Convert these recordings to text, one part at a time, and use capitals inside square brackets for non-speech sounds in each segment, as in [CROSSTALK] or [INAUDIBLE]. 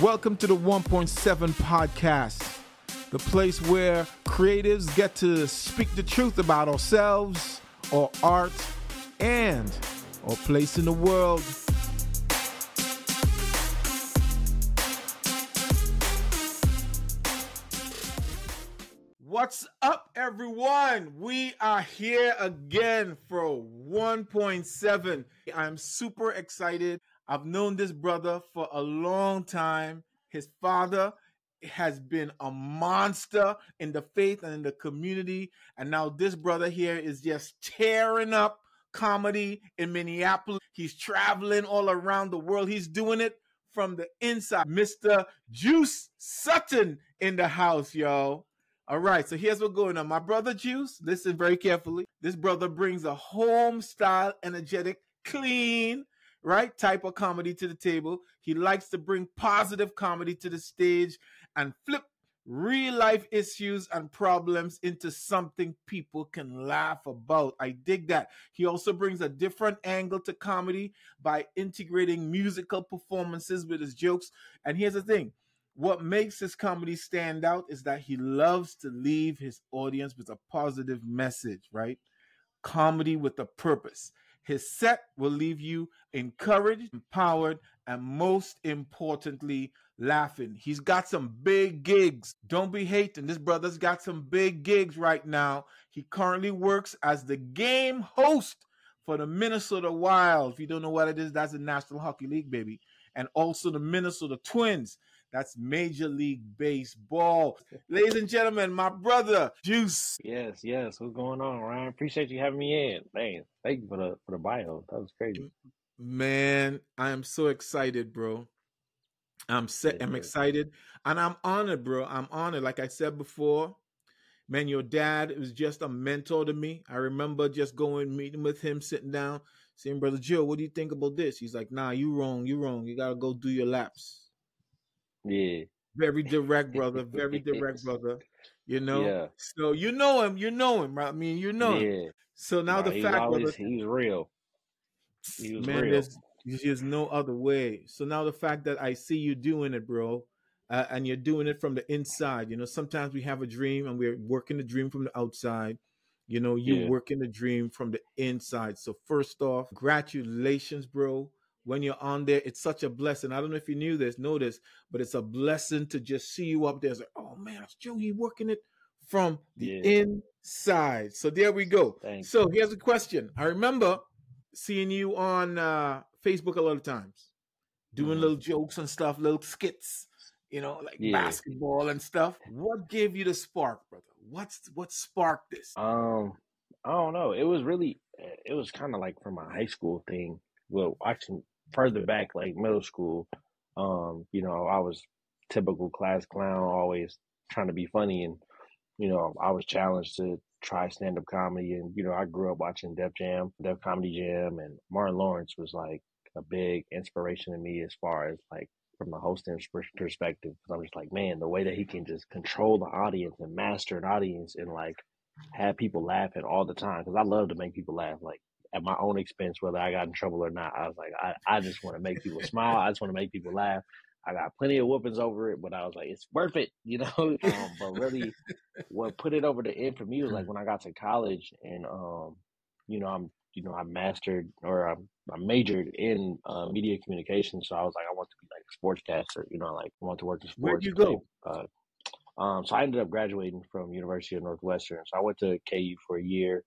Welcome to the 1.7 podcast, the place where creatives get to speak the truth about ourselves, our art, and our place in the world. What's up, everyone? We are here again for 1.7. I'm super excited. I've known this brother for a long time. His father has been a monster in the faith and in the community. And now this brother here is just tearing up comedy in Minneapolis. He's traveling all around the world. He's doing it from the inside. Mr. Juice Sutton in the house, yo. All right, so here's what's going on. My brother Juice, listen very carefully. This brother brings a home style, energetic, clean, right type of comedy to the table. He likes to bring positive comedy to the stage and flip real life issues and problems into something people can laugh about. I dig that. He also brings a different angle to comedy by integrating musical performances with his jokes. And here's the thing what makes his comedy stand out is that he loves to leave his audience with a positive message, right? Comedy with a purpose. His set will leave you encouraged, empowered, and most importantly, laughing. He's got some big gigs. Don't be hating. This brother's got some big gigs right now. He currently works as the game host for the Minnesota Wild. If you don't know what it is, that's the National Hockey League, baby. And also the Minnesota Twins. That's Major League Baseball. Ladies and gentlemen, my brother, Juice. Yes, yes. What's going on, Ryan? Appreciate you having me in. Man, thank you for the for the bio. That was crazy. Man, I am so excited, bro. I'm set. I'm excited, and I'm honored, bro. I'm honored. Like I said before, man, your dad was just a mentor to me. I remember just going meeting with him, sitting down, saying, "Brother Joe, what do you think about this?" He's like, "Nah, you wrong. You wrong. You gotta go do your laps." Yeah. Very direct, brother. Very direct, [LAUGHS] brother. You know. Yeah. So you know him. You know him, right? I mean, you know him. Yeah. So now Nah, the fact, always brother, he was real. He was man, real. there's there's no other way. So now the fact that I see you doing it, bro, uh, and you're doing it from the inside. You know, sometimes we have a dream and we're working the dream from the outside. You know, you Yeah. working the dream from the inside. So first off, congratulations, bro. When you're on there, it's such a blessing. I don't know if you knew this, know this, but it's a blessing to just see you up there. It's like, oh man, it's Joey working it from the Yeah. inside. So there we go. Thank So here's a question. I remember seeing you on uh, Facebook a lot of times, doing Mhm. little jokes and stuff, little skits, you know, like Yeah. basketball and stuff. What gave you the spark, brother? What's what sparked this? Um, I don't know. It was really it was kind of like from my high school thing. Well, actually further back, like middle school. Um, you know, I was typical class clown, always trying to be funny, and you know, I was challenged to try stand up comedy, and you know, I grew up watching Def Jam, Def Comedy Jam, and Martin Lawrence was like a big inspiration to me as far as like from the hosting perspective. Because I'm just like, man, the way that he can just control the audience and master an audience and like have people laughing all the time. Because I love to make people laugh, like at my own expense, whether I got in trouble or not. I was like, I, I just want to make people [LAUGHS] smile. I just want to make people laugh. I got plenty of whoopings over it, but I was like, it's worth it, [LAUGHS] you know. Um, but really, what put it over the end for me was like when I got to college, and um, you know, I'm, you know, I mastered or I, I majored in uh, media communication, so I was like, I want to be like a sportscaster, you know, like I want to work in sports. Where'd you go? Uh, um, so I ended up graduating from University of Northwestern. So I went to KU for a year,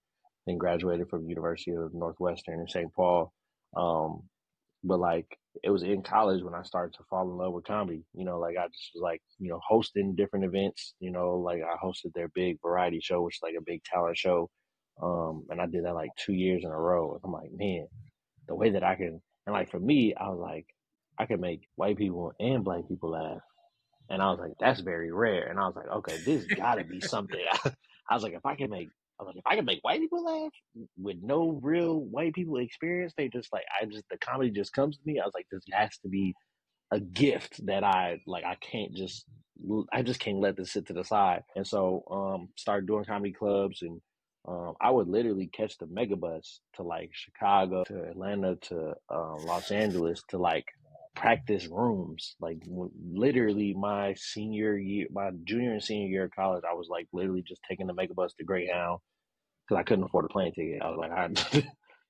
then graduated from University of Northwestern in St. Paul. Um, but like it was in college when I started to fall in love with comedy. You know, like I just was like, you know, hosting different events. You know, like I hosted their big variety show, which is like a big talent show. Um, and I did that like two years in a row. And I'm like, man, the way that I can, and like for me, I was like, I can make white people and black people laugh. And I was like, that's very rare. And I was like, okay, this gotta be something. [LAUGHS] I was like, if I can make, I like, if I can make white people laugh with no real white people experience, they just like, I just, the comedy just comes to me. I was like, this has to be a gift that I, like, I can't just, I just can't let this sit to the side. And so, um, started doing comedy clubs and, um, I would literally catch the megabus to like Chicago, to Atlanta, to um, Los Angeles, to like practice rooms. Like literally, my senior year, my junior and senior year of college, I was like literally just taking the megabus to Greyhound because I couldn't afford a plane ticket. I was like, I, [LAUGHS]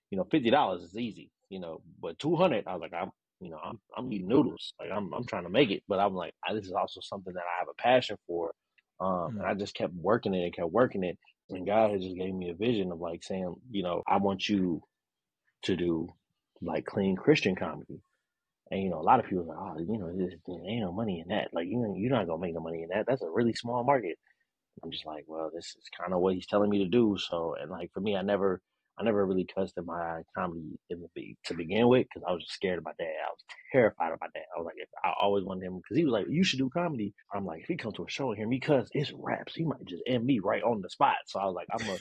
you know, fifty dollars is easy, you know, but two hundred, I was like, I'm, you know, I'm I'm eating noodles, like I'm I'm trying to make it, but I'm like, I, this is also something that I have a passion for, um, mm-hmm. and I just kept working it and kept working it, and God had just gave me a vision of like saying, you know, I want you to do like clean Christian comedy. And you know, a lot of people are like, oh, you know, there ain't no money in that. Like, you know, you're not gonna make no money in that. That's a really small market. I'm just like, well, this is kind of what he's telling me to do. So, and like for me, I never, I never really trusted my comedy in the to begin with because I was just scared of my dad. I was terrified of my dad. I was like, I always wanted him because he was like, you should do comedy. I'm like, if he comes to a show and hear me cuss, it's raps. He might just end me right on the spot. So I was like, I'm a,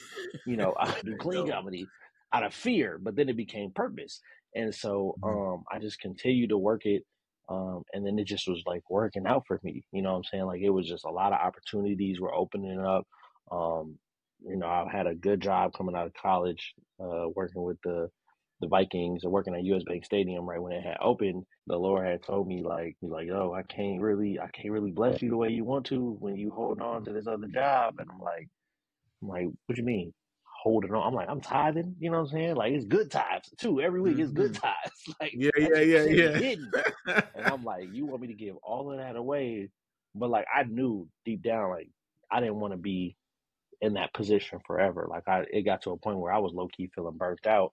you know, I [LAUGHS] do clean comedy out of fear, but then it became purpose. And so mm-hmm. um, I just continued to work it. Um, and then it just was like working out for me. You know what I'm saying? Like it was just a lot of opportunities were opening up. Um, you know, I had a good job coming out of college, uh, working with the the Vikings and working at US Bank Stadium right when it had opened. The Lord had told me like, he's like, oh, I can't really, I can't really bless you the way you want to when you hold on to this other job. And I'm like, I'm like, what do you mean? holding on. I'm like, I'm tithing, you know what I'm saying? Like it's good tithes too. Every week it's good mm-hmm. tithes. [LAUGHS] Like yeah, yeah, yeah, yeah. And I'm like, you want me to give all of that away? But like I knew deep down, like I didn't want to be in that position forever. Like I, it got to a point where I was low key feeling burnt out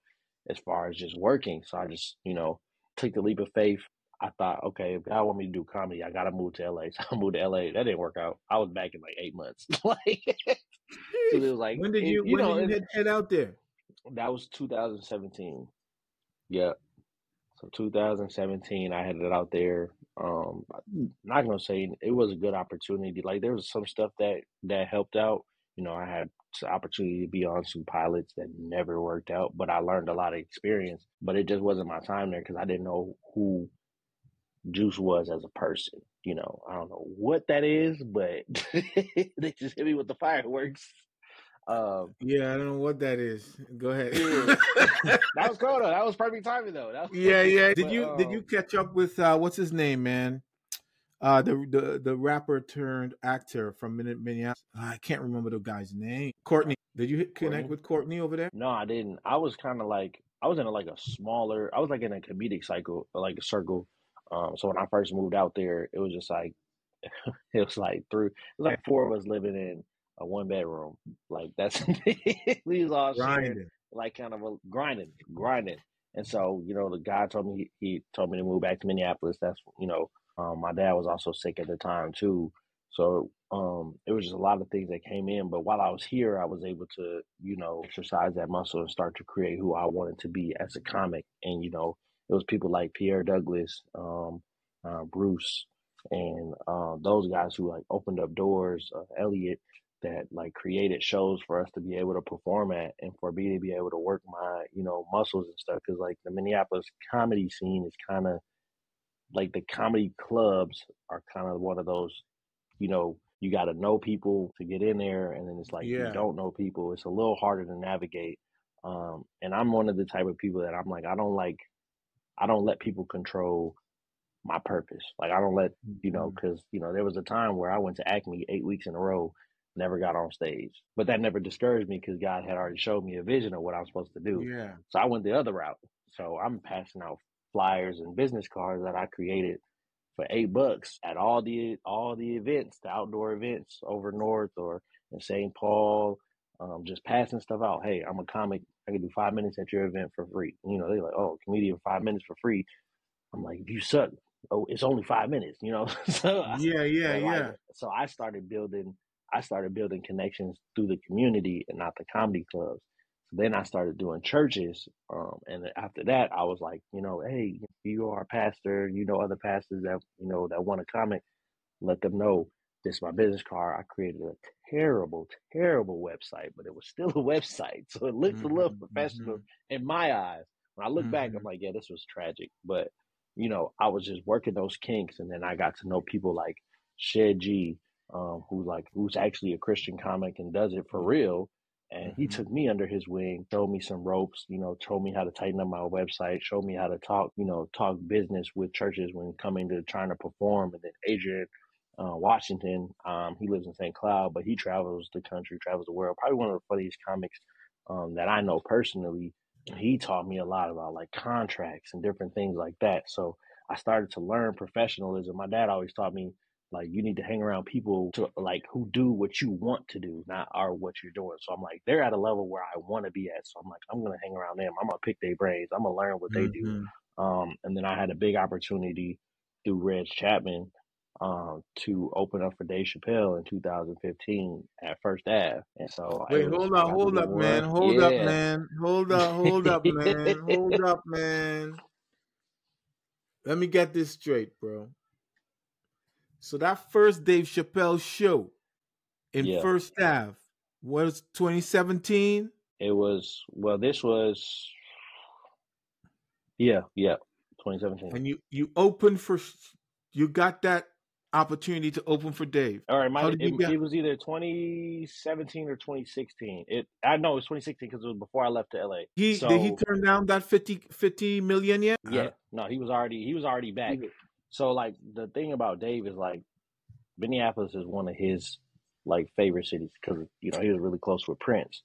as far as just working. So I just, you know, took the leap of faith. I thought, okay, if God want me to do comedy, I gotta move to LA. [LAUGHS] So I moved to LA. That didn't work out. I was back in like eight months. [LAUGHS] like so it was like when did you, you when know, did you head, head out there? That was 2017. Yeah. So 2017, I had it out there. Um, not gonna say it was a good opportunity. Like there was some stuff that that helped out. You know, I had opportunity to be on some pilots that never worked out, but I learned a lot of experience. But it just wasn't my time there because I didn't know who Juice was as a person. You know, I don't know what that is, but [LAUGHS] they just hit me with the fireworks. Um, yeah, I don't know what that is. Go ahead. Yeah. [LAUGHS] that was cool though. That was perfect timing though. yeah, yeah. Did but, you um, did you catch up with uh, what's his name, man? Uh, the the the rapper turned actor from Minneapolis. I can't remember the guy's name. Courtney. Did you connect Courtney? with Courtney over there? No, I didn't. I was kind of like I was in a, like a smaller. I was like in a comedic cycle, like a circle. Um, so when I first moved out there, it was just like [LAUGHS] it was like through. It was like four of us living in a one bedroom. Like that's [LAUGHS] we was all grinding, sharing, like kind of a, grinding, grinding. And so you know, the guy told me he, he told me to move back to Minneapolis. That's you know, um, my dad was also sick at the time too. So um, it was just a lot of things that came in. But while I was here, I was able to, you know, exercise that muscle and start to create who I wanted to be as a comic. And, you know, it was people like Pierre Douglas, um, uh, Bruce, and uh, those guys who like opened up doors, uh, Elliot, that like created shows for us to be able to perform at and for me to be able to work my you know muscles and stuff because like the minneapolis comedy scene is kind of like the comedy clubs are kind of one of those you know you got to know people to get in there and then it's like yeah. you don't know people it's a little harder to navigate um and i'm one of the type of people that i'm like i don't like i don't let people control my purpose like i don't let you know because mm-hmm. you know there was a time where i went to acme eight weeks in a row never got on stage. But that never discouraged me because God had already showed me a vision of what I was supposed to do. Yeah. So I went the other route. So I'm passing out flyers and business cards that I created for eight bucks at all the all the events, the outdoor events over north or in St. Paul. Um, just passing stuff out. Hey, I'm a comic. I can do five minutes at your event for free. You know, they're like, oh, comedian five minutes for free. I'm like, you suck, oh, it's only five minutes. You know. [LAUGHS] so yeah, yeah, so yeah. so I started building I started building connections through the community and not the comedy clubs. So then I started doing churches. Um, and after that, I was like, you know, hey, you are a pastor, you know, other pastors that, you know, that want to comment, let them know this is my business card. I created a terrible, terrible website, but it was still a [LAUGHS] website. So it looks mm-hmm, a little mm-hmm, professional mm-hmm. in my eyes. When I look mm-hmm. back, I'm mm-hmm. like, yeah, this was tragic. But, you know, I was just working those kinks. And then I got to know people like Shed G, um, who's like who's actually a Christian comic and does it for real. And he took me under his wing, showed me some ropes, you know, told me how to tighten up my website, showed me how to talk, you know, talk business with churches when coming to trying to perform. And then Adrian uh, Washington, um, he lives in St. Cloud, but he travels the country, travels the world. Probably one of the funniest comics um, that I know personally. He taught me a lot about like contracts and different things like that. So I started to learn professionalism. My dad always taught me like you need to hang around people to like who do what you want to do, not are what you're doing. So I'm like, they're at a level where I want to be at. So I'm like, I'm gonna hang around them. I'm gonna pick their brains. I'm gonna learn what they mm-hmm. do. Um, and then I had a big opportunity through Reg Chapman um, to open up for Dave Chappelle in 2015 at First Ave. And so wait, hold up, hold up, man, hold yeah. up, man, hold up, hold up, man, [LAUGHS] hold up, man. Let me get this straight, bro. So that first Dave Chappelle show in yeah. First Ave was 2017. It was well. This was yeah, yeah, 2017. And you you opened for you got that opportunity to open for Dave. All right, my, it, it, was either 2017 or 2016. It I know it was 2016 because it was before I left to LA. He so, did he turn down that 50, 50 million yet? Yeah, no, he was already he was already back. So like the thing about Dave is like Minneapolis is one of his like favorite cities because you know he was really close with Prince,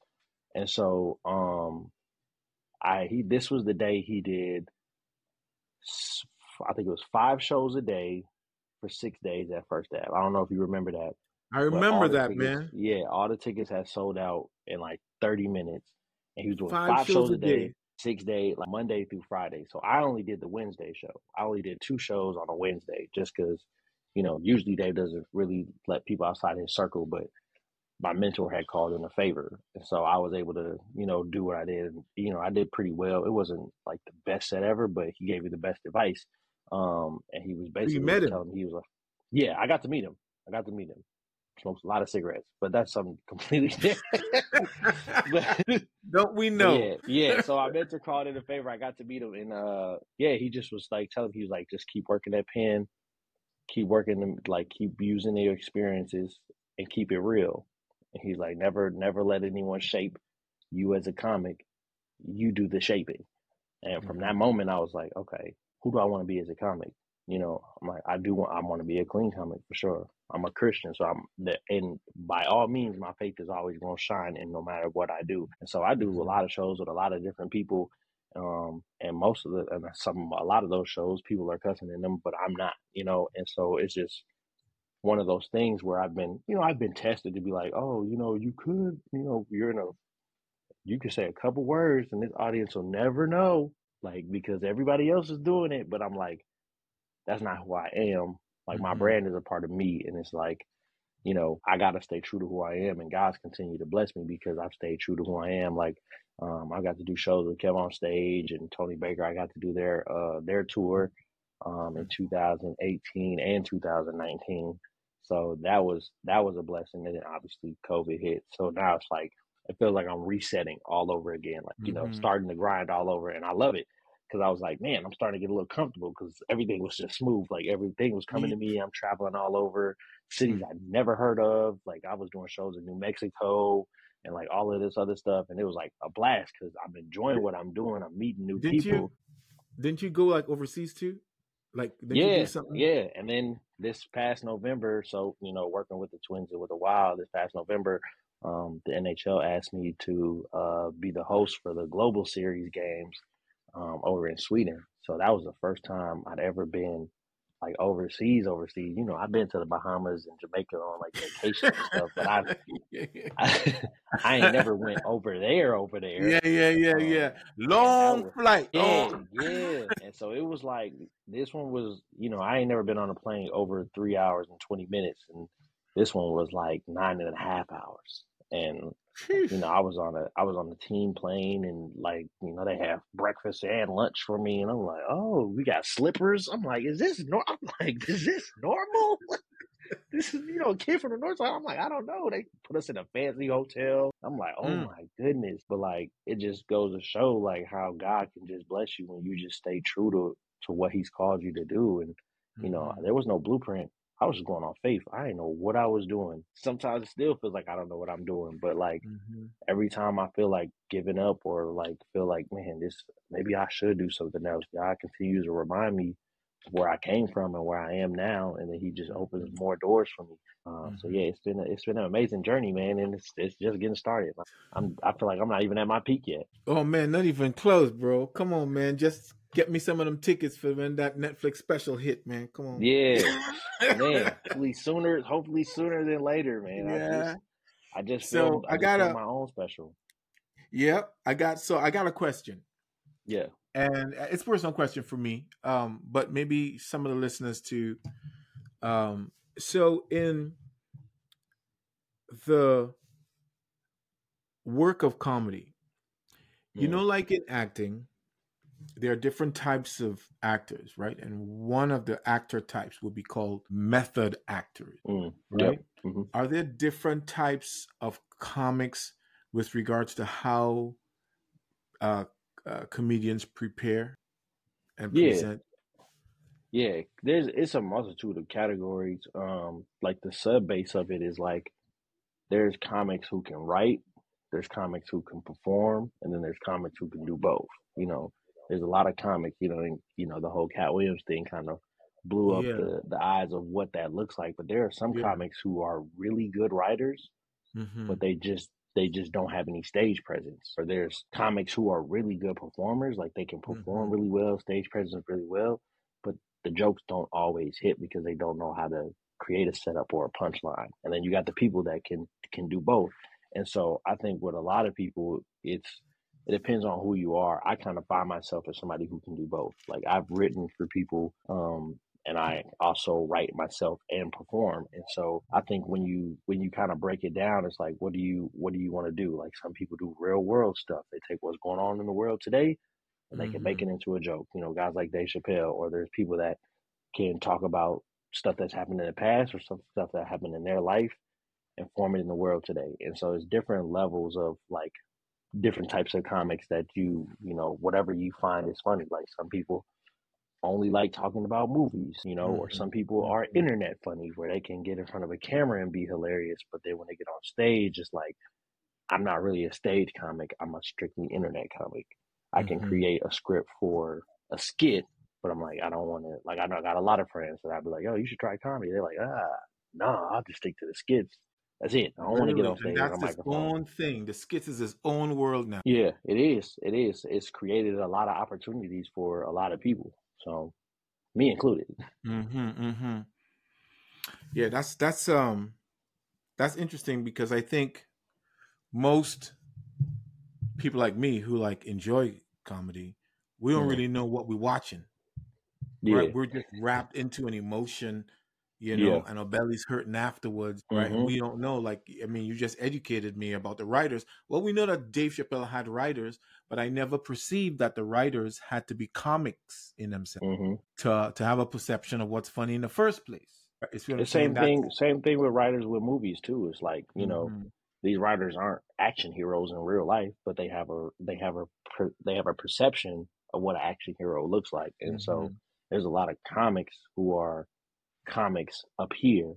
and so um, I he this was the day he did. I think it was five shows a day for six days at First Ave. I don't know if you remember that. I remember that, tickets, man. Yeah, all the tickets had sold out in like 30 minutes. And he was doing five, five shows, shows, a day, day, six days, like Monday through Friday. So I only did the Wednesday show. I only did two shows on a Wednesday just because, you know, usually Dave doesn't really let people outside his circle, but my mentor had called in a favor. And so I was able to, you know, do what I did. You know, I did pretty well. It wasn't like the best set ever, but he gave me the best advice. Um, and he was basically you met him. telling me he was like, yeah, I got to meet him. I got to meet him. Smokes a lot of cigarettes, but that's something completely [LAUGHS] different. [LAUGHS] Don't we know? Yeah, yeah. [LAUGHS] So I meant to call it in a favor. I got to meet him, and uh, yeah, he just was like telling me he was like, just keep working that pen, keep working them, like keep using your experiences, and keep it real. And he's like, never, never let anyone shape you as a comic. You do the shaping. And from mm-hmm. that moment, I was like, okay, who do I want to be as a comic? You know, I'm like, I do want, I want to be a clean comic for sure. I'm a Christian, so I'm the, and by all means, my faith is always going to shine, and no matter what I do. And so I do a mm-hmm. lot of shows with a lot of different people, um, and most of the, and some, a lot of those shows, people are cussing in them, but I'm not, you know. And so it's just one of those things where I've been, you know, I've been tested to be like, oh, you know, you could, you know, you're in a, you could say a couple words, and this audience will never know like because everybody else is doing it, but I'm like, that's not who I am. Like my mm-hmm. brand is a part of me, and it's like, you know, I gotta stay true to who I am, and God's continue to bless me because I've stayed true to who I am. Like, um, I got to do shows with Kevin on stage and Tony Baker. I got to do their uh their tour um in 2018 and 2019. So that was that was a blessing. And then obviously COVID hit. So now it's like it feels like I'm resetting all over again, like you know, mm-hmm. starting to grind all over, and I love it because I was like, man, I'm starting to get a little comfortable because everything was just smooth, like everything was coming to me. I'm traveling all over cities mm-hmm. I'd never heard of, like I was doing shows in New Mexico and like all of this other stuff, and it was like a blast because I'm enjoying what I'm doing. I'm meeting new didn't people. You, didn't you go like overseas too? Like yeah, yeah, and then this past November, so you know, working with the Twins and with the Wild this past November, um, the NHL asked me to uh, be the host for the Global Series games um, over in Sweden. So that was the first time I'd ever been like overseas, overseas. You know, I've been to the Bahamas and Jamaica on like vacation and stuff, but I, I, [LAUGHS] [LAUGHS] I ain't never went over there, over [LAUGHS] there. Yeah, yeah, yeah, um, yeah. Long was, flight. Yeah, oh. yeah. And so it was like this one was, you know, I ain't never been on a plane over three hours and twenty minutes, and this one was like nine and a half hours and you know, I was on a I was on the team plane and like, you know, they have breakfast and lunch for me and I'm like, Oh, we got slippers. I'm like, is this normal? I'm like, is this normal? [LAUGHS] this is you know, a kid from the north side. I'm like, I don't know. They put us in a fancy hotel. I'm like, oh mm. my goodness. But like it just goes to show like how God can just bless you when you just stay true to to what he's called you to do. And, you know, mm-hmm. there was no blueprint. I was just going off faith. I didn't know what I was doing. Sometimes it still feels like I don't know what I'm doing, but like Mm-hmm. every time I feel like giving up or like feel like, man, this maybe I should do something else. God continues to remind me where I came from and where I am now, and then He just opens more doors for me. Uh, So Mhm. yeah, it's been a, it's been an amazing journey, man, and it's it's just getting started. I'm I feel like I'm not even at my peak yet. Oh man, not even close, bro. Come on, man. Just get me some of them tickets for when that Netflix special hit, man. Come on. Yeah, [LAUGHS] man. Hopefully sooner, hopefully sooner than later, man. I Yeah. just I just So, filmed, I I filmed gotta- my own special. Yep. I got so I got a question. Yeah. and it's a personal question for me um but maybe some of the listeners too um so in the work of comedy you Mm. know like in acting there are different types of actors right and one of the actor types would be called method actors Mm. right. Mhm. are there different types of comics with regards to how uh, uh, comedians prepare and Yeah. present? Yeah, there's it's a multitude of categories. Um, like the sub base of it is like there's comics who can write, there's comics who can perform, and then there's comics who can do both. You know, there's a lot of comics, you know, and you know, the whole Katt Williams thing kind of blew up Yeah. the, the eyes of what that looks like. But there are some Yeah. comics who are really good writers, Mhm. but they just they just don't have any stage presence. Or there's comics who are really good performers, like they can perform Mhm. really well, stage presence really well, but the jokes don't always hit because they don't know how to create a setup or a punchline. And then you got the people that can can do both. And so I think with a lot of people, it's it depends on who you are. I kind of find myself as somebody who can do both. Like I've written for people, um, and I also write myself and perform. And so I think when you when you kind of break it down, it's like, what do you what do you want to do? Like some people do real world stuff. They take what's going on in the world today, and they can make it into a joke. You know, guys like Dave Chappelle, or there's people that can talk about stuff that's happened in the past or some stuff that happened in their life and form it in the world today. And so it's different levels of like different types of comics that you, you know, whatever you find is funny. Like some people only like talking about movies, you know, or Mhm. some people are Mhm. internet funny where they can get in front of a camera and be hilarious, but then when they get on stage, it's like, I'm not really a stage comic. I'm a strictly internet comic. I can Mhm. create a script for a skit, but I'm like, I don't want to, like, I know I got a lot of friends that I'd be like, oh, you should try comedy. They're like, ah, no, I'll just stick to the skits. That's it. I don't want to get Really? on stage And with a that's his microphone. own thing. The skits is his own world now. Yeah, it is. It is. It's created a lot of opportunities for a lot of people. So, me included. Mm-hmm, mm-hmm. Yeah, that's that's um that's interesting because I think most people like me who like enjoy comedy, we don't Mhm. really know what we're watching. Yeah. Right? We're just wrapped into an emotion, you know, Yeah. and our belly's hurting afterwards, right? And Mhm. we don't know. Like, I mean, you just educated me about the writers. Well, we know that Dave Chappelle had writers, but I never perceived that the writers had to be comics in themselves hmm to to have a perception of what's funny in the first place. Right? The same That's- thing. Same thing with writers with movies too. It's like you know Mhm. these writers aren't action heroes in real life, but they have a they have a they have a perception of what an action hero looks like, and so Mhm. there's a lot of comics who are comics up here,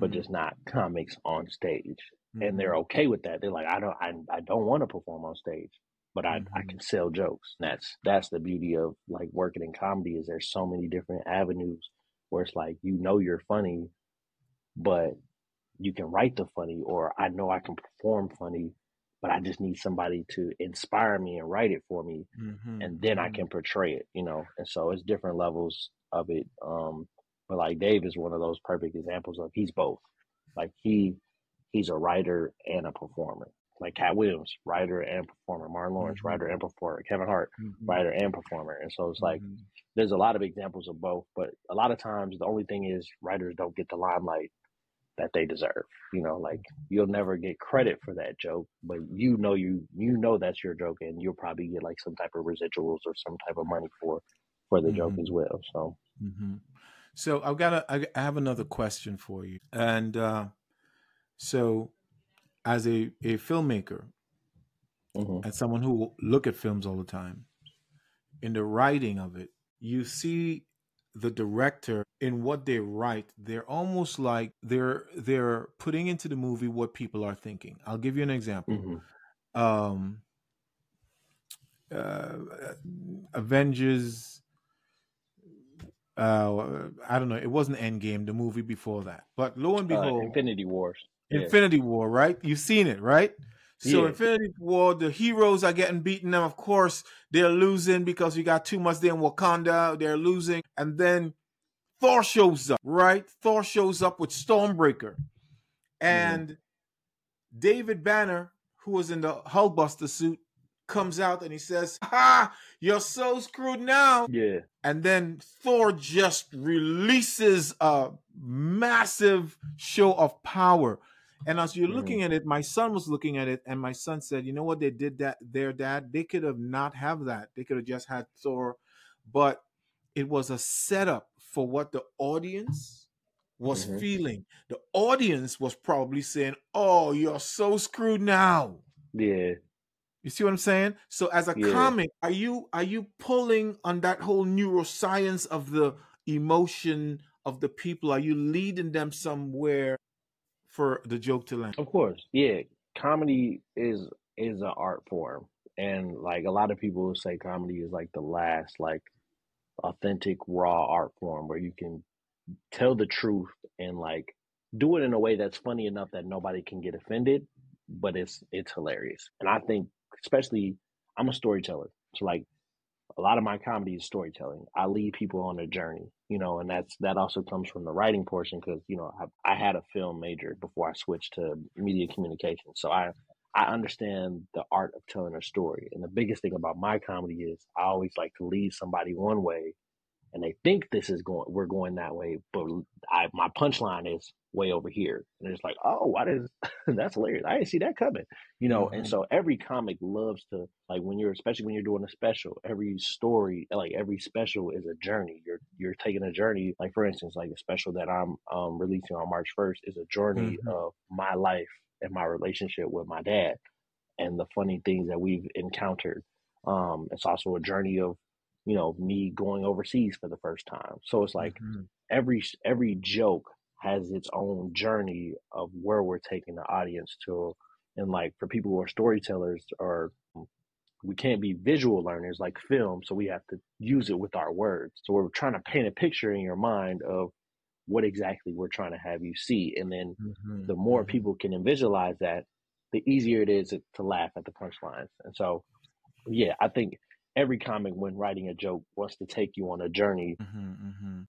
but Mhm. just not comics on stage, and they're Mhm. okay with that. They're like, I don't I, I don't want to perform on stage, but I I Mhm. can sell jokes. And that's that's the beauty of like working in comedy is there's so many different avenues where it's like you know you're funny, but you can write the funny, or I know I can perform funny, but I just need somebody to inspire me and write it for me, Mhm. and then I Mhm. can portray it, you know. And so it's different levels of it. Um, but like Dave is one of those perfect examples of he's both. Like he he's a writer and a performer. Like Katt Williams, writer and performer. Martin Lawrence, Mhm. writer and performer. Kevin Hart, Mhm. writer and performer. And so it's like Mhm. there's a lot of examples of both, but a lot of times the only thing is writers don't get the limelight that they deserve. You know, like you'll never get credit for that joke, but you know you you know that's your joke and you'll probably get like some type of residuals or some type of money for for the joke Mhm. as well. So hmm So I've got a, I have another question for you, and uh, so as a a filmmaker mhm. and someone who look at films all the time, in the writing of it, you see the director in what they write they're almost like they're they're putting into the movie what people are thinking i'll give you an example Mm-hmm. um uh avengers uh i don't know it wasn't endgame the movie before that but lo and Uh, behold Infinity Wars. Yeah. Infinity War, right? You've seen it, right? So Yeah. Infinity War, the heroes are getting beaten. And of course, they're losing because we got too much there in Wakanda. They're losing. And then Thor shows up, right? Thor shows up with Stormbreaker. And David Banner, who was in the Hulkbuster suit, comes out and he says, Ha! You're so screwed now Yeah. and then Thor just releases a massive show of power. And as you're looking at it, my son was looking at it, and my son said, "You know what? They did that. Their dad. They could have not have that. They could have just had Thor, but it was a setup for what the audience was Mhm. feeling. The audience was probably saying, "Oh, you're so screwed now." Yeah. You see what I'm saying? So as a Yeah. comic, are you are you pulling on that whole neuroscience of the emotion of the people? Are you leading them somewhere for the joke to land? Of course. Yeah. Comedy is is an art form. And like a lot of people say comedy is like the last like authentic raw art form where you can tell the truth and like do it in a way that's funny enough that nobody can get offended, but it's it's hilarious. And I think especially I'm a storyteller. So like a lot of my comedy is storytelling. I lead people on a journey, you know, and that's that also comes from the writing portion because you know I, I had a film major before I switched to media communication, so I I understand the art of telling a story. And the biggest thing about my comedy is I always like to lead somebody one way, and they think this is going we're going that way, but I my punchline is way over here, and it's like, oh, why does [LAUGHS] that's hilarious? I didn't see that coming, you know. And Mhm. so every comic loves to like when you're especially when you're doing a special, every story like every special is a journey. You're you're taking a journey. Like for instance, like a special that I'm um releasing on March first is a journey Mhm. of my life and my relationship with my dad and the funny things that we've encountered. Um, it's also a journey of you know me going overseas for the first time. So it's like Mhm. every every joke has its own journey of where we're taking the audience to and like for people who are storytellers or we can't be visual learners like film so we have to use it with our words so we're trying to paint a picture in your mind of what exactly we're trying to have you see and then Mhm. the more Mhm. people can visualize that the easier it is to laugh at the punchlines and so yeah i think every comic when writing a joke wants to take you on a journey Mhm, mhm.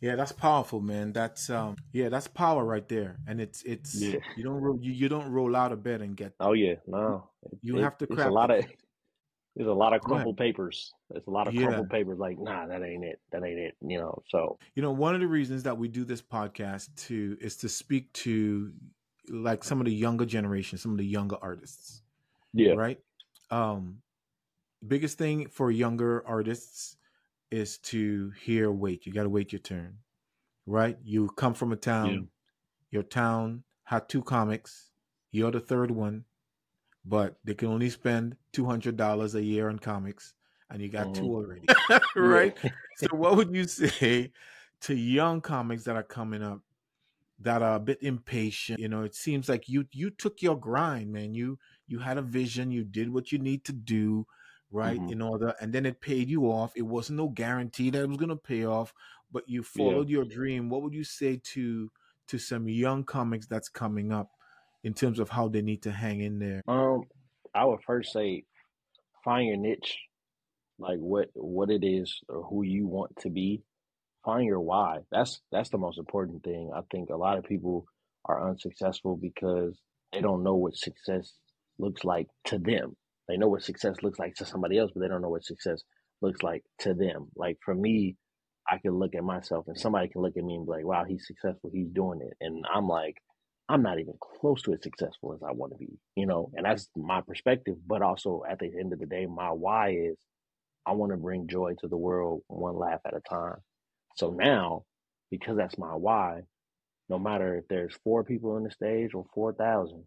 Yeah, that's powerful, man. That's um, yeah, that's power right there. And it's it's Yeah. you don't roll, you, you don't roll out of bed and get. Oh yeah, no. You it- have to It's a lot it. of there's a lot of crumpled papers. There's a lot of Yeah. crumpled papers. Like, nah, that ain't it. That ain't it. You know. So You know, one of the reasons that we do this podcast too is to speak to like some of the younger generation, some of the younger artists. yeah, right? Um, biggest thing for younger artists is to hear wait. You got to wait your turn, right? You come from a town, Yeah. your town had two comics, you're the third one, but they can only spend two hundred dollars a year on comics, and you got two Mhm. already, [LAUGHS] [LAUGHS] right? So, what would you say to young comics that are coming up? that are a bit impatient. You know, it seems like you you took your grind, man. You you had a vision, you did what you need to do, right? Mhm. In order, and then it paid you off. It wasn't no guarantee that it was gonna pay off, but you Yeah. followed your dream. What would you say to to some young comics that's coming up in terms of how they need to hang in there? Um, I would first say find your niche, like what what it is or who you want to be. Find your why. That's that's the most important thing. I think a lot of people are unsuccessful because they don't know what success looks like to them. They know what success looks like to somebody else, but they don't know what success looks like to them. Like for me, I can look at myself and somebody can look at me and be like, wow, he's successful, he's doing it. And I'm like, I'm not even close to as successful as I want to be, you know, and that's my perspective. But also at the end of the day, my why is I want to bring joy to the world one laugh at a time. So now, because that's my why, no matter if there's four people on the stage or 4,000,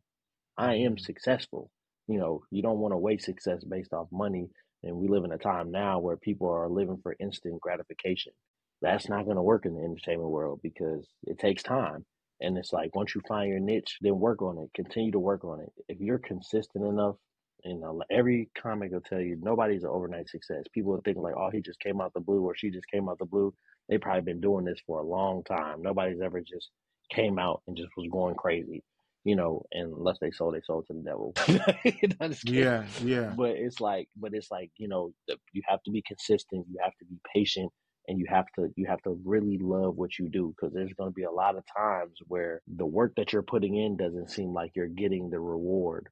I am mm-hmm. successful. You know, you don't want to waste success based off money. And we live in a time now where people are living for instant gratification. That's not going to work in the entertainment world because it takes time. And it's like once you find your niche, then work on it. Continue to work on it. If you're consistent enough, you know, every comic will tell you nobody's an overnight success. People will think like, oh, he just came out the blue or she just came out the blue. They probably been doing this for a long time. Nobody's ever just came out and just was going crazy, you know, unless they sold they sold to the devil. [LAUGHS] yeah, yeah. But it's like, but it's like, you know, you have to be consistent. You have to be patient and you have to you have to really love what you do because there's going to be a lot of times where the work that you're putting in doesn't seem like you're getting the reward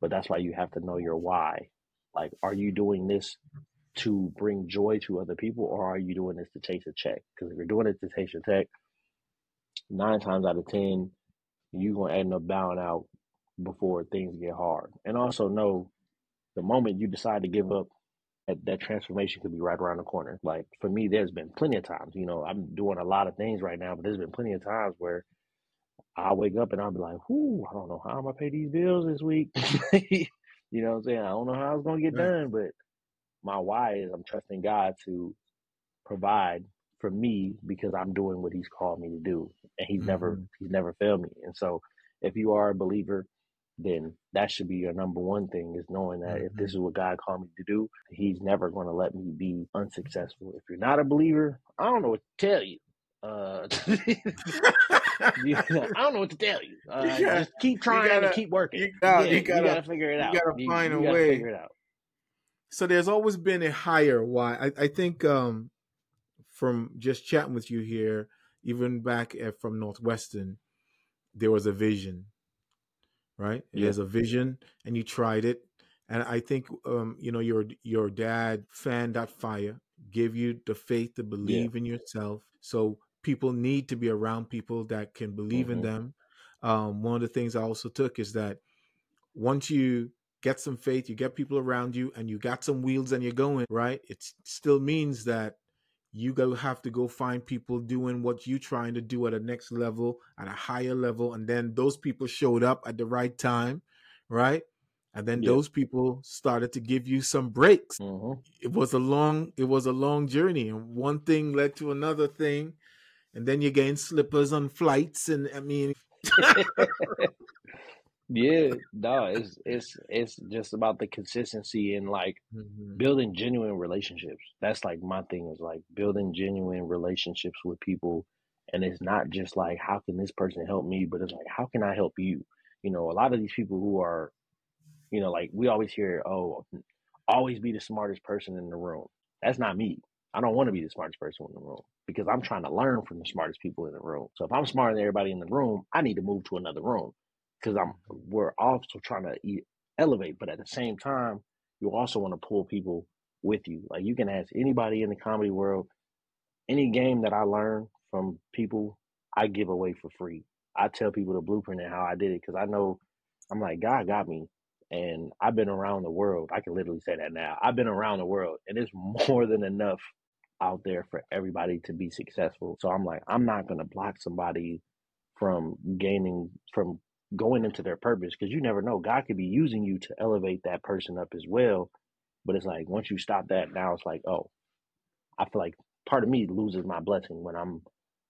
but that's why you have to know your why like are you doing this to bring joy to other people or are you doing this to chase a check because if you're doing it to chase a check nine times out of ten you're going to end up bowing out before things get hard and also know the moment you decide to give up that, that transformation could be right around the corner. Like for me, there's been plenty of times, you know, I'm doing a lot of things right now, but there's been plenty of times where I wake up and I'll be like, "Whoo, I don't know how I'm gonna pay these bills this week." [LAUGHS] you know what I'm saying? I don't know how it's gonna get done, but my why is I'm trusting God to provide for me because I'm doing what He's called me to do, and He's mm-hmm. never He's never failed me. And so, if you are a believer, then that should be your number one thing is knowing that mm-hmm. if this mm-hmm. is what God called me to do, He's never going to let me be unsuccessful. If you're not a believer, I don't know what to tell you. Uh, [LAUGHS] [LAUGHS] I don't know what to tell you. [LAUGHS] Uh, you gotta, just keep trying gotta, and keep working. You gotta, yeah, you, gotta, you gotta figure it out. You gotta find a way. Figure it out. So there's always been a higher why. I, I think um, from just chatting with you here, even back at, from Northwestern, there was a vision right? Yeah. There's a vision, and you tried it, and I think um, you know your your dad fanned that fire, gave you the faith to believe yeah. in yourself. So people need to be around people that can believe mm-hmm. in them. Um, one of the things I also took is that once you get some faith, you get people around you, and you got some wheels and you're going right. It still means that you go have to go find people doing what you're trying to do at a next level at a higher level and then those people showed up at the right time right and then yep. those people started to give you some breaks mm-hmm. it was a long it was a long journey and one thing led to another thing and then you gain slippers on flights and i mean [LAUGHS] [LAUGHS] Yeah, no, it's it's it's just about the consistency and like mm-hmm. building genuine relationships. That's like my thing is like building genuine relationships with people, and it's not just like how can this person help me, but it's like how can I help you? You know, a lot of these people who are, you know, like we always hear, oh, always be the smartest person in the room. That's not me. I don't want to be the smartest person in the room because I'm trying to learn from the smartest people in the room. So if I'm smarter than everybody in the room, I need to move to another room because I'm we're also trying to elevate, but at the same time, you also want to pull people with you. Like you can ask anybody in the comedy world, any game that I learn from people, I give away for free. I tell people the blueprint and how I did it because I know I'm like God got me, and I've been around the world. I can literally say that now. I've been around the world, and it's [LAUGHS] more than enough out there for everybody to be successful. So I'm like, I'm not gonna block somebody from gaining from going into their purpose because you never know. God could be using you to elevate that person up as well. But it's like once you stop that, now it's like, oh, I feel like part of me loses my blessing when I'm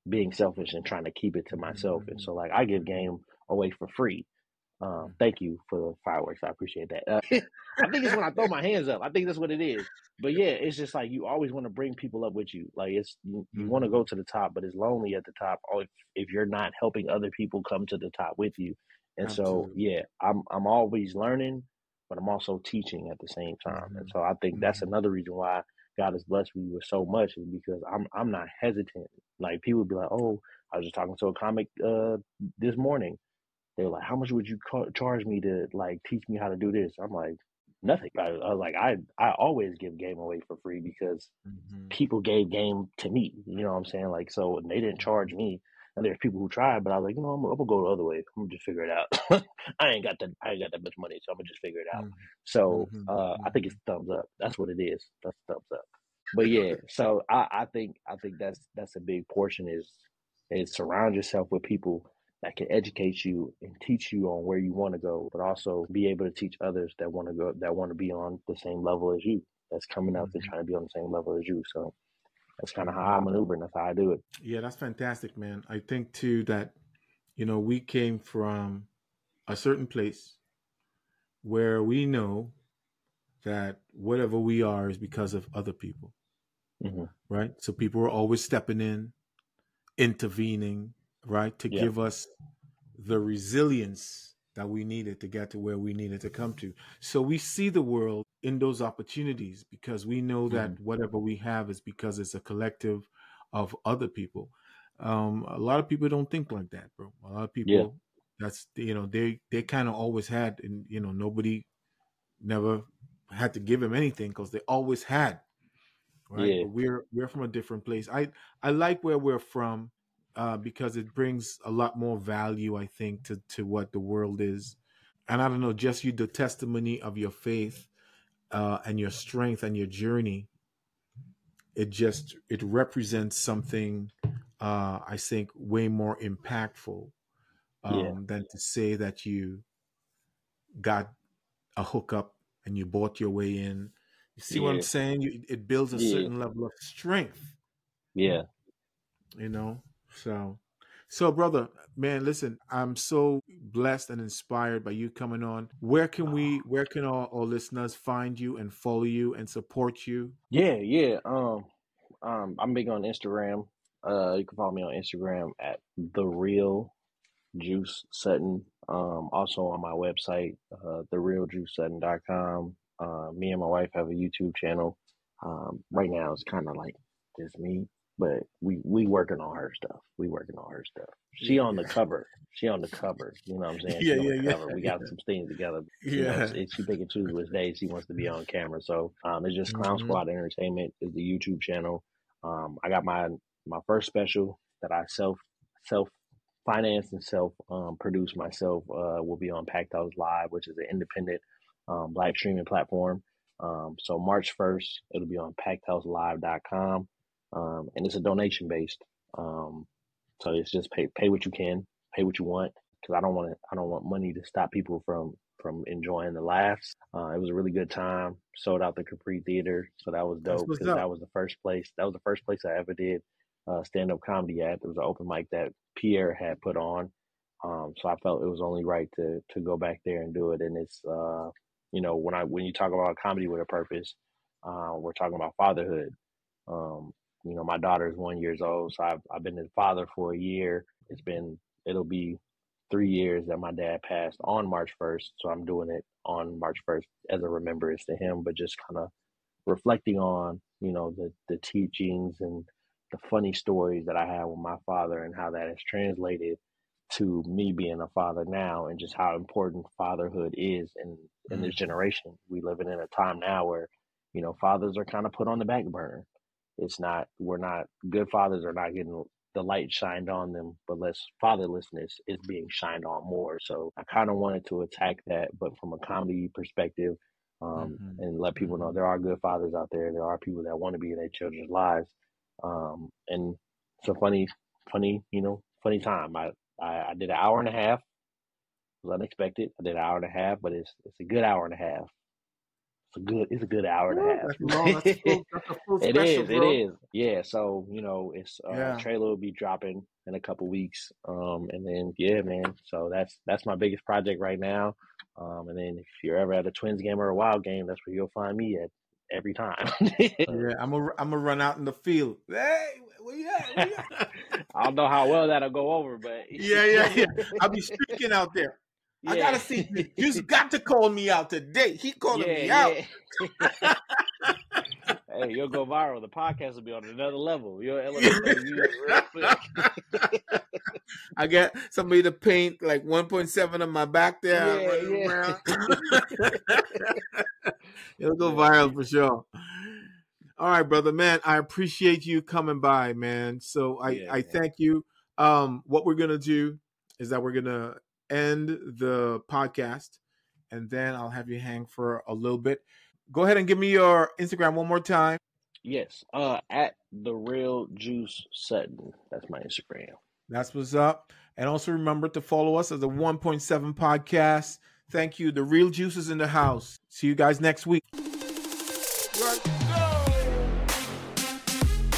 being selfish and trying to keep it to myself. And mm-hmm. so like I give game away for free. Um, thank you for the fireworks. I appreciate that. Uh, [LAUGHS] I think it's when I throw my hands up. I think that's what it is. But yeah, it's just like you always want to bring people up with you. Like it's you, you want to go to the top, but it's lonely at the top. Or if, if you're not helping other people come to the top with you, and Absolutely. so, yeah, I'm I'm always learning, but I'm also teaching at the same time. Mm-hmm. And so I think that's mm-hmm. another reason why God has blessed me with so much is because I'm I'm not hesitant. Like people would be like, "Oh, I was just talking to a comic uh, this morning. They were like, "How much would you ca- charge me to like teach me how to do this?" I'm like, "Nothing." I, I was like, "I I always give game away for free because mm-hmm. people gave game to me. You know what I'm saying? Like, so they didn't charge me." And there's people who tried, but I was like, you know, I'm, I'm gonna go the other way. I'm gonna just figure it out. [LAUGHS] I ain't got that. I ain't got that much money, so I'm gonna just figure it out. Mm-hmm. So mm-hmm. uh, I think it's mm-hmm. thumbs up. That's what it is. That's thumbs up. But yeah, so I, I think I think that's that's a big portion is is surround yourself with people that can educate you and teach you on where you want to go, but also be able to teach others that want to go that want to be on the same level as you. That's coming up mm-hmm. and trying to be on the same level as you. So that's kind of how I maneuver and that's how I do it. Yeah, that's fantastic, man. I think too that you know we came from a certain place where we know that whatever we are is because of other people, mm-hmm. right? So people are always stepping in, intervening, right, to yeah. give us the resilience that we needed to get to where we needed to come to. So we see the world in those opportunities because we know that mm-hmm. whatever we have is because it's a collective of other people. Um, a lot of people don't think like that, bro. A lot of people, yeah. that's you know, they they kind of always had, and you know, nobody never had to give him anything because they always had. Right, yeah. We're we're from a different place. I I like where we're from uh, because it brings a lot more value, I think, to to what the world is. And I don't know, just you the testimony of your faith uh, and your strength and your journey. It just it represents something uh, I think way more impactful um, yeah. than to say that you got a hookup and you bought your way in. You see yeah. what I'm saying? You, it builds a yeah. certain level of strength. Yeah. You know, so so, brother, man, listen, I'm so blessed and inspired by you coming on. Where can we, where can all, our listeners find you and follow you and support you? Yeah, yeah. Um, um, I'm big on Instagram. Uh, you can follow me on Instagram at the real Juice Sutton. Um, also on my website, uh, therealjuicesutton.com. Uh, me and my wife have a YouTube channel. Um, right now it's kind of like just me but we we working on her stuff. We working on her stuff. She yeah. on the cover. She on the cover. You know what I'm saying? Yeah, yeah, yeah. We got some things together. Yeah. know, she pick and choose which days she wants to be on camera. So um, it's just Clown mm-hmm. Squad Entertainment is the YouTube channel. Um, I got my my first special that I self self finance and self um, produce myself. Uh, will be on Packed House Live, which is an independent um, live streaming platform. Um, so March 1st, it'll be on packedhouselive.com um, and it's a donation based. Um, so it's just pay pay what you can, pay what you want, because I don't want to I don't want money to stop people from from enjoying the laughs. Uh, it was a really good time. Sold out the Capri Theater, so that was dope because that was the first place. That was the first place I ever did uh, stand up comedy at. There was an open mic that Pierre had put on, um, so I felt it was only right to to go back there and do it. And it's uh, you know when I when you talk about comedy with a purpose, uh, we're talking about fatherhood. Um, you know, my daughter is one years old, so I've I've been a father for a year. It's been it'll be three years that my dad passed on March first, so I'm doing it on March first as a remembrance to him, but just kind of reflecting on you know the the teachings and the funny stories that I had with my father and how that has translated to me being a father now and just how important fatherhood is in in this mm. generation. We living in a time now where you know fathers are kind of put on the back burner it's not we're not good fathers are not getting the light shined on them, but less fatherlessness is being shined on more. So I kind of wanted to attack that, but from a comedy perspective, um, mm-hmm. and let people know mm-hmm. there are good fathers out there. There are people that want to be in their children's lives. Um, and it's a funny, funny, you know, funny time. I, I, I did an hour and a half. It was unexpected. I did an hour and a half, but it's it's a good hour and a half. A good. It's a good hour and a half. That's long. That's a full, that's a [LAUGHS] full it special, is, It is. Yeah. So you know, it's uh, yeah. trailer will be dropping in a couple weeks. Um, and then yeah, man. So that's that's my biggest project right now. Um, and then if you're ever at a Twins game or a Wild game, that's where you'll find me at every time. yeah, I'm a I'm gonna run out in the field. Hey, where you at? Where you at? [LAUGHS] I don't know how well that'll go over, but [LAUGHS] yeah, yeah, yeah. I'll be streaking out there. Yeah. I gotta see. [LAUGHS] You got to call me out today. He calling yeah, me out. Yeah. [LAUGHS] hey, you'll go viral. The podcast will be on another level. You'll elevate real quick. [LAUGHS] I got somebody to paint like 1.7 on my back there. Yeah. It'll go viral for sure. All right, brother, man. I appreciate you coming by, man. So I, I thank you. Um, what we're gonna do is that we're gonna end the podcast, and then I'll have you hang for a little bit. Go ahead and give me your Instagram one more time. Yes, uh, at the real Juice Sutton. That's my Instagram. That's what's up. And also remember to follow us as the 1.7 podcast. Thank you. The real juice is in the house. See you guys next week.